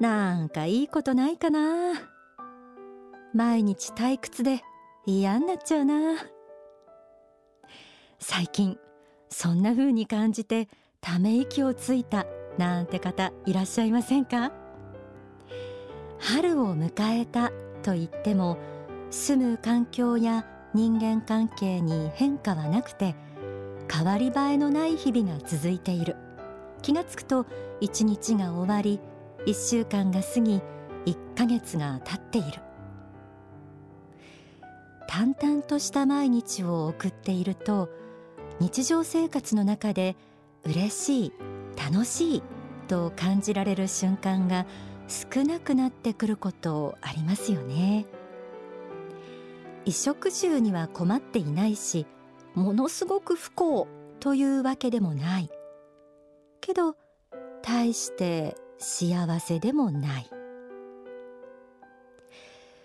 なんかいいことないかな。毎日退屈で嫌になっちゃうな。最近そんな風に感じてため息をついたなんて方いらっしゃいませんか？春を迎えたと言っても住む環境や人間関係に変化はなくて変わり映えのない日々が続いている。気がつくと一日が終わり一週間が過ぎ一ヶ月が経っている。淡々とした毎日を送っていると日常生活の中で嬉しい楽しいと感じられる瞬間が少なくなってくることありますよね。衣食住には困っていないしものすごく不幸というわけでもない。けど大して幸せでもない。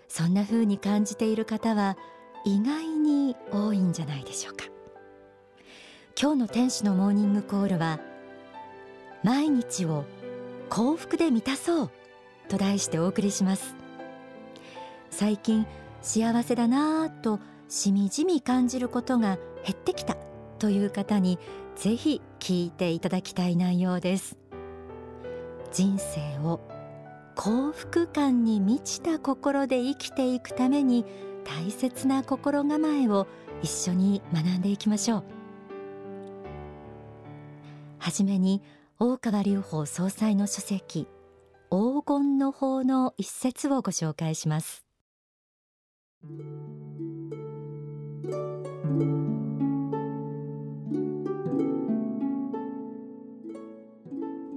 そんな風に感じている方は意外に多いんじゃないでしょうか。今日の天使のモーニングコールは毎日を幸福で満たそうと題してお送りします。最近幸せだなぁとしみじみ感じることが減ってきたという方にぜひ聞いていただきたい内容です。人生を幸福感に満ちた心で生きていくために大切な心構えを一緒に学んでいきましょう。はじめに大川隆法総裁の書籍黄金の法の一節をご紹介します。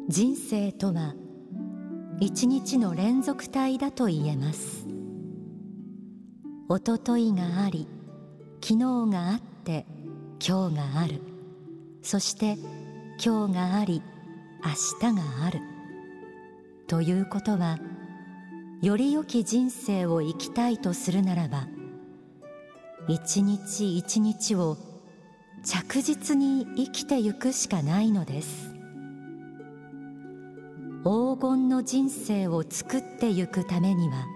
人生とは一日の連続体だと言えます。おとといがあり昨日があって今日がある。そして今日があり明日がある。ということはより良き人生を生きたいとするならば一日一日を着実に生きてゆくしかないのです。黄金の人生を作ってゆくためには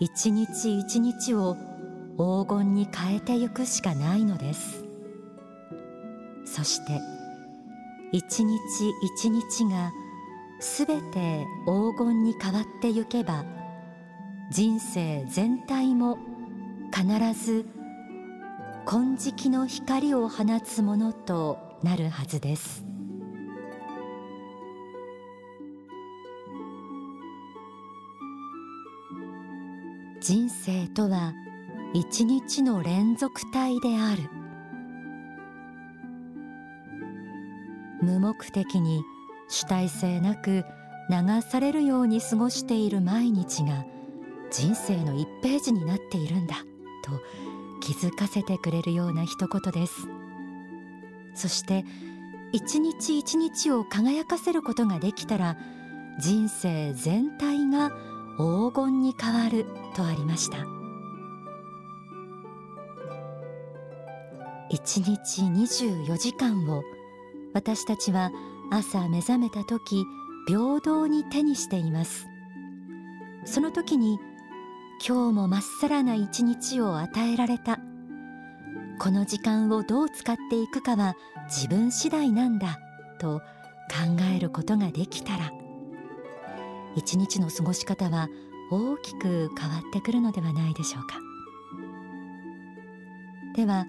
一日一日を黄金に変えてゆくしかないのです。そして一日一日がすべて黄金に変わってゆけば人生全体も必ず金色の光を放つものとなるはずです。人生とは一日の連続体である。無目的に主体性なく流されるように過ごしている毎日が人生の1ページになっているんだと気づかせてくれるような一言です。そして一日一日を輝かせることができたら人生全体が黄金に変わるとありました。一日24時間を私たちは朝目覚めた時平等に手にしています。その時に今日もまっさらな一日を与えられた。この時間をどう使っていくかは自分次第なんだと考えることができたら一日の過ごし方は大きく変わってくるのではないでしょうか。では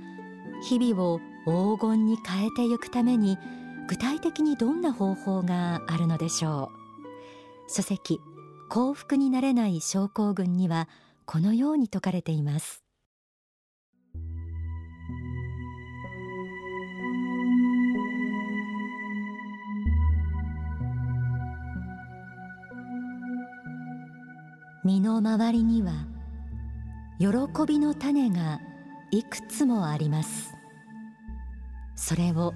日々を黄金に変えてゆくために具体的にどんな方法があるのでしょう。書籍幸福になれない症候群にはこのように説かれています。身の回りには喜びの種がいくつもあります。それを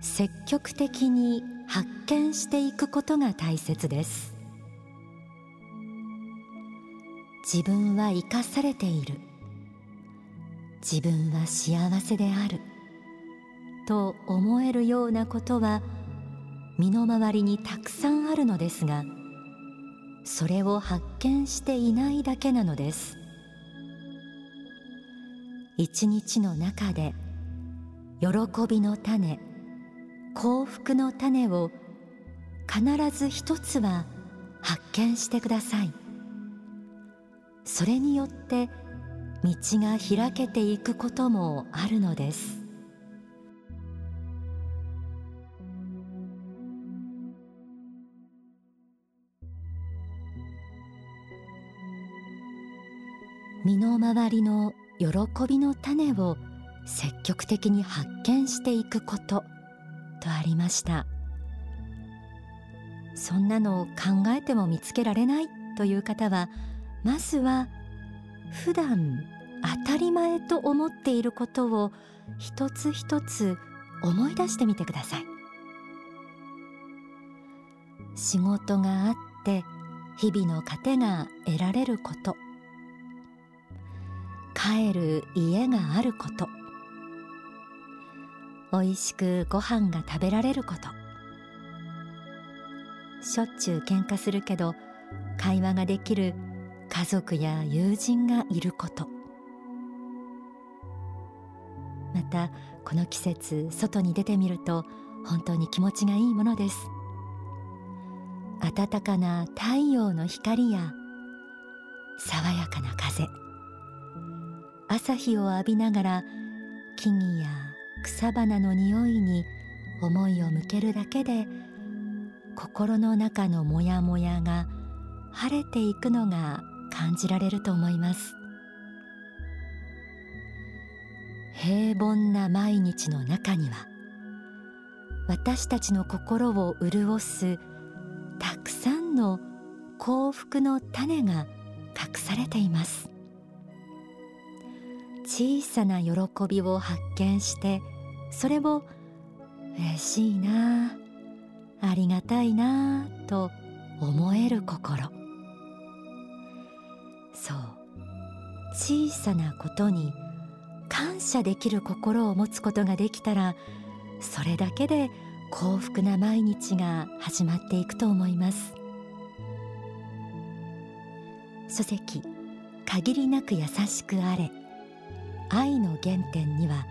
積極的に発見していくことが大切です。自分は生かされている。自分は幸せである。と思えるようなことは身の回りにたくさんあるのですがそれを発見していないだけなのです。一日の中で喜びの種幸福の種を必ず一つは発見してください。それによって道が開けていくこともあるのです。身の回りの喜びの種を積極的に発見していくこととありました。そんなのを考えても見つけられないという方はまずは普段当たり前と思っていることを一つ一つ思い出してみてください。仕事があって日々の糧が得られること帰る家があること。美味しくご飯が食べられること。しょっちゅう喧嘩するけど会話ができる家族や友人がいること。またこの季節外に出てみると本当に気持ちがいいものです。暖かな太陽の光や爽やかな風。朝日を浴びながら木々や草花の匂いに思いを向けるだけで心の中のモヤモヤが晴れていくのが感じられると思います。平凡な毎日の中には私たちの心を潤すたくさんの幸福の種が隠されています。小さな喜びを発見してそれを嬉しいなありがたいなと思える心。そう。小さなことに感謝できる心を持つことができたらそれだけで幸福な毎日が始まっていくと思います。書籍限りなく優しくあれ。愛の原点には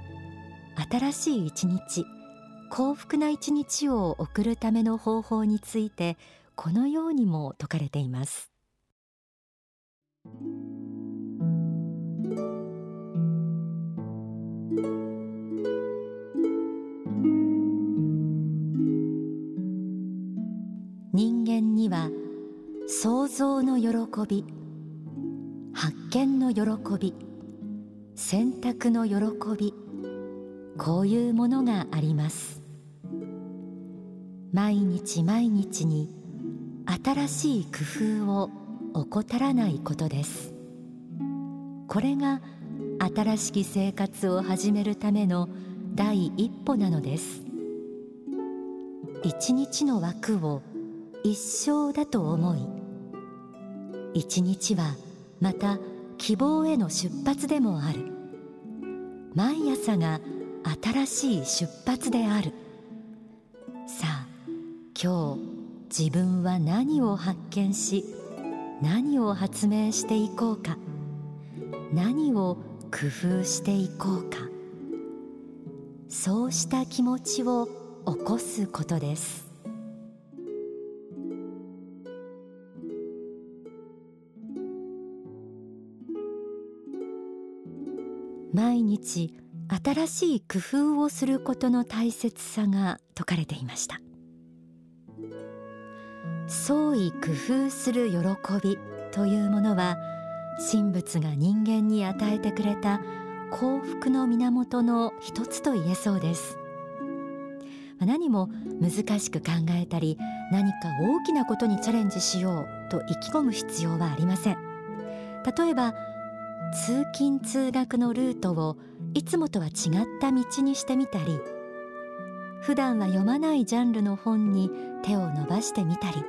新しい一日幸福な一日を送るための方法についてこのようにも説かれています。人間には創造の喜び発見の喜び選択の喜び。こういうものがあります。毎日毎日に新しい工夫を怠らないことです。これが新しき生活を始めるための第一歩なのです。一日の枠を一生だと思い一日はまた希望への出発でもある。毎朝が新しい出発である。さあ今日自分は何を発見し何を発明していこうか。何を工夫していこうか。そうした気持ちを起こすことです。毎日新しい工夫をすることの大切さが説かれていました。創意工夫する喜びというものは神仏が人間に与えてくれた幸福の源の一つと言えそうです。何も難しく考えたり何か大きなことにチャレンジしようと意気込む必要はありません。例えば通勤通学のルートをいつもとは違った道にしてみたり普段は読まないジャンルの本に手を伸ばしてみたり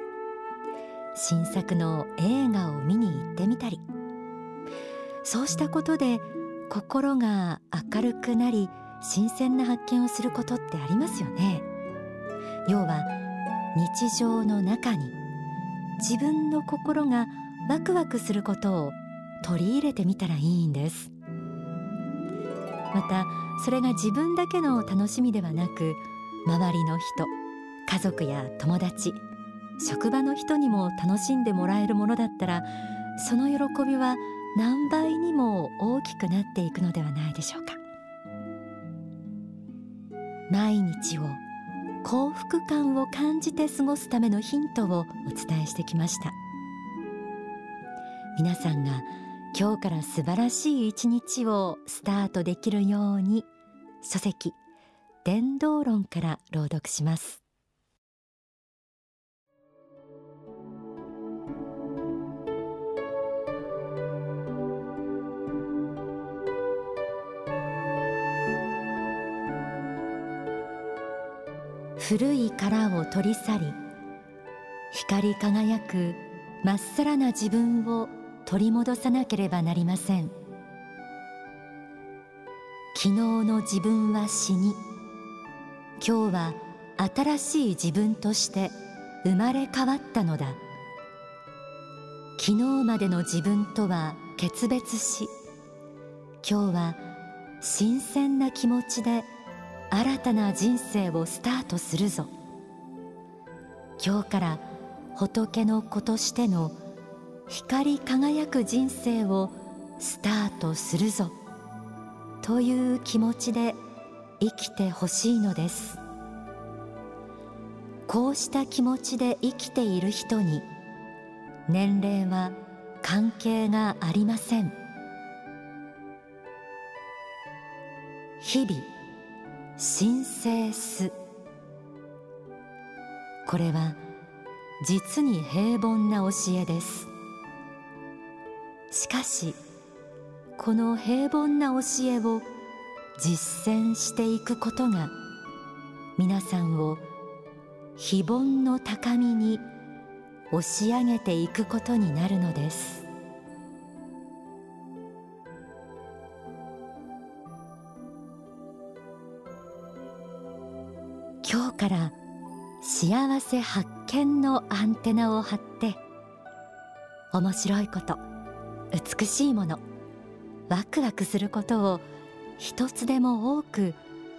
新作の映画を見に行ってみたり。そうしたことで心が明るくなり新鮮な発見をすることってありますよね。要は日常の中に自分の心がワクワクすることを取り入れてみたらいいんです。またそれが自分だけの楽しみではなく周りの人家族や友達職場の人にも楽しんでもらえるものだったらその喜びは何倍にも大きくなっていくのではないでしょうか。毎日を幸福感を感じて過ごすためのヒントをお伝えしてきました。皆さんが今日から素晴らしい一日をスタートできるように書籍伝道論から朗読します。古い殻を取り去り光り輝くまっさらな自分を取り戻さなければなりません。昨日の自分は死に今日は新しい自分として生まれ変わったのだ。昨日までの自分とは決別し今日は新鮮な気持ちで新たな人生をスタートするぞ。今日から仏の子としての光り輝く人生をスタートするぞ。という気持ちで生きてほしいのです。こうした気持ちで生きている人に年齢は関係がありません。日々神聖す。これは実に平凡な教えです。しかしこの平凡な教えを実践していくことが皆さんを非凡の高みに押し上げていくことになるのです。今日から幸せ発見のアンテナを張って面白いこと。美しいもの。ワクワクすることを一つでも多く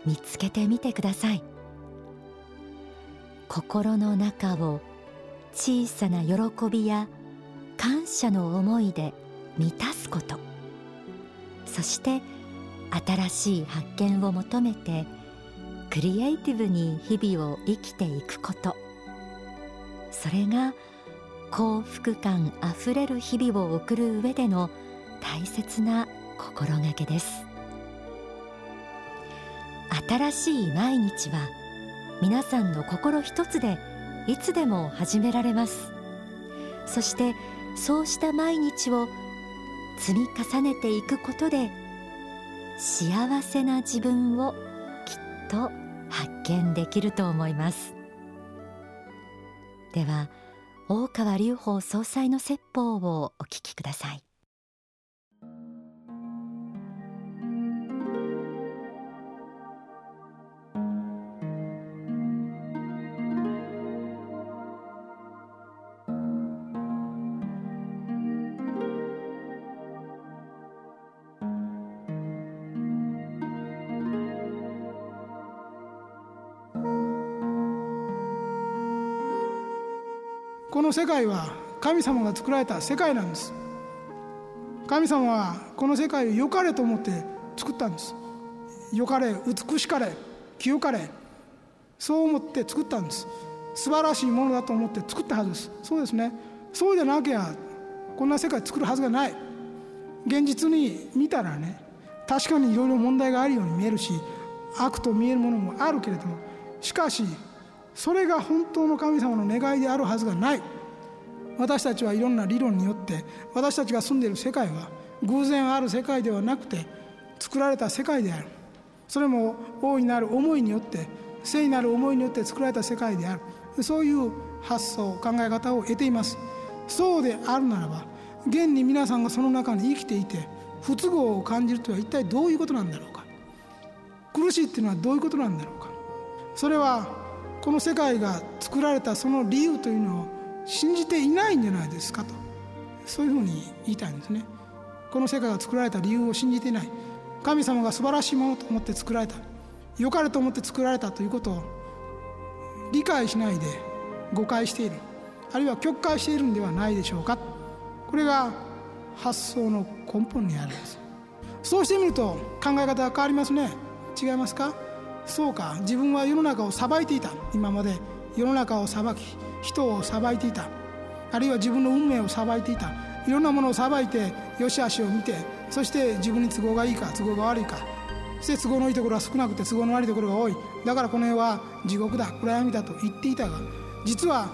見つけてみてください。心の中を小さな喜びや感謝の思いで満たすこと。そして新しい発見を求めてクリエイティブに日々を生きていくこと。それが幸福感あふれる日々を送る上での大切な心がけです。新しい毎日は皆さんの心一つでいつでも始められます。そしてそうした毎日を積み重ねていくことで幸せな自分をきっと発見できると思います。では大川隆法総裁の説法をお聞きください。この世界は神様が作られた世界なんです。神様はこの世界を良かれと思って作ったんです。良かれ美しかれ清かれ。そう思って作ったんです。素晴らしいものだと思って作ったはずです。そうですね。そうじゃなきゃこんな世界作るはずがない。現実に見たらね確かにいろいろ問題があるように見えるし悪と見えるものもあるけれどもしかしそれが本当の神様の願いであるはずがない。私たちはいろんな理論によって私たちが住んでいる世界は偶然ある世界ではなくて作られた世界である。それも大いなる思いによって聖なる思いによって作られた世界である。そういう発想考え方を得ています。そうであるならば現に皆さんがその中に生きていて不都合を感じるとは一体どういうことなんだろうか。苦しいっていうのはどういうことなんだろうか。それはこの世界が作られたその理由というのを信じていないんじゃないですかと。そういうふうに言いたいんですね。この世界が作られた理由を信じていない。神様が素晴らしいものと思って作られた。良かれと思って作られたということを理解しないで誤解している。あるいは曲解しているんではないでしょうか。これが発想の根本にあるんです。そうしてみると考え方が変わりますね。違いますか？そうか自分は世の中を裁いていた。今まで世の中を裁き人を裁いていた。あるいは自分の運命を裁いていた。いろんなものを裁いて良し悪しを見てそして自分に都合がいいか都合が悪いか。そして都合のいいところは少なくて都合の悪いところが多い。だからこの世は地獄だ暗闇だと言っていたが実は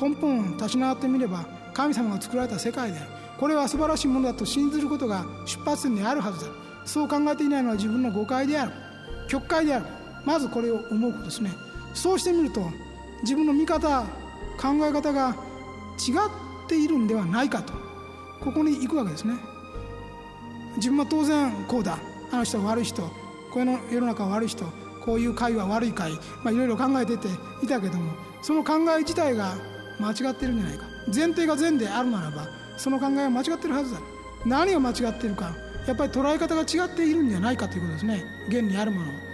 根本を立ち直ってみれば神様が作られた世界であるこれは素晴らしいものだと信じることが出発点にあるはずだ。そう考えていないのは自分の誤解である。曲解である。まずこれを思うことですね。そうしてみると自分の見方考え方が違っているんではないかと。ここに行くわけですね。自分は当然こうだ。あの人は悪い人。この世の中は悪い人。こういう会は悪い会、まあ、いろいろ考えてていたけどもその考え自体が間違ってるんじゃないか。前提が善であるならばその考えは間違ってるはずだ。何が間違ってるか。やっぱり捉え方が違っているんじゃないかということですね。現にあるものを。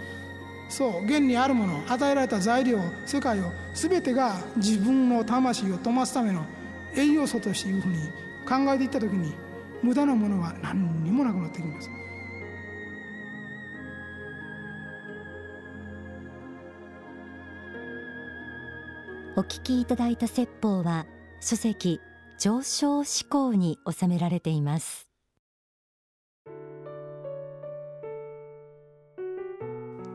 そう現にあるもの与えられた材料世界を全てが自分の魂を飛ますための栄養素としていうふうに考えていった時に無駄なものは何にもなくなってきます。お聞きいただいた説法は書籍上昇志向に収められています。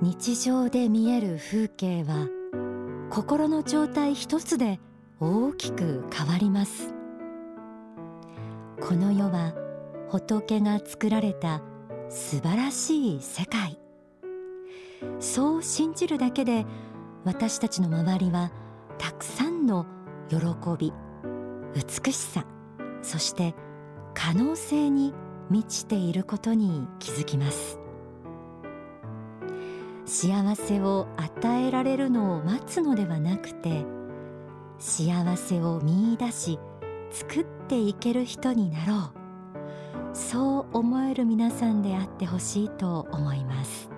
日常で見える風景は心の状態一つで大きく変わります。この世は仏が作られた素晴らしい世界。そう信じるだけで私たちの周りはたくさんの喜び美しさそして可能性に満ちていることに気づきます。幸せを与えられるのを待つのではなくて幸せを見いだし作っていける人になろう。そう思える皆さんであってほしいと思います。